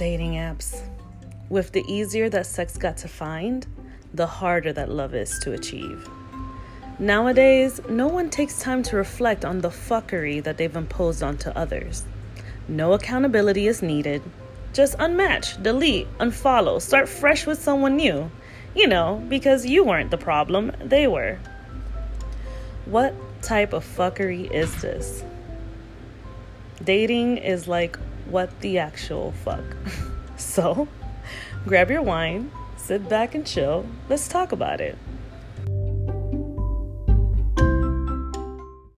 dating apps. With the easier that sex got to find, the harder that love is to achieve. Nowadays, no one takes time to reflect on the fuckery that they've imposed onto others. No accountability is needed. Just unmatch, delete, unfollow, start fresh with someone new. You know, because you weren't the problem, they were. What type of fuckery is this? Dating is like what the actual fuck. so, grab your wine, sit back and chill. Let's talk about it.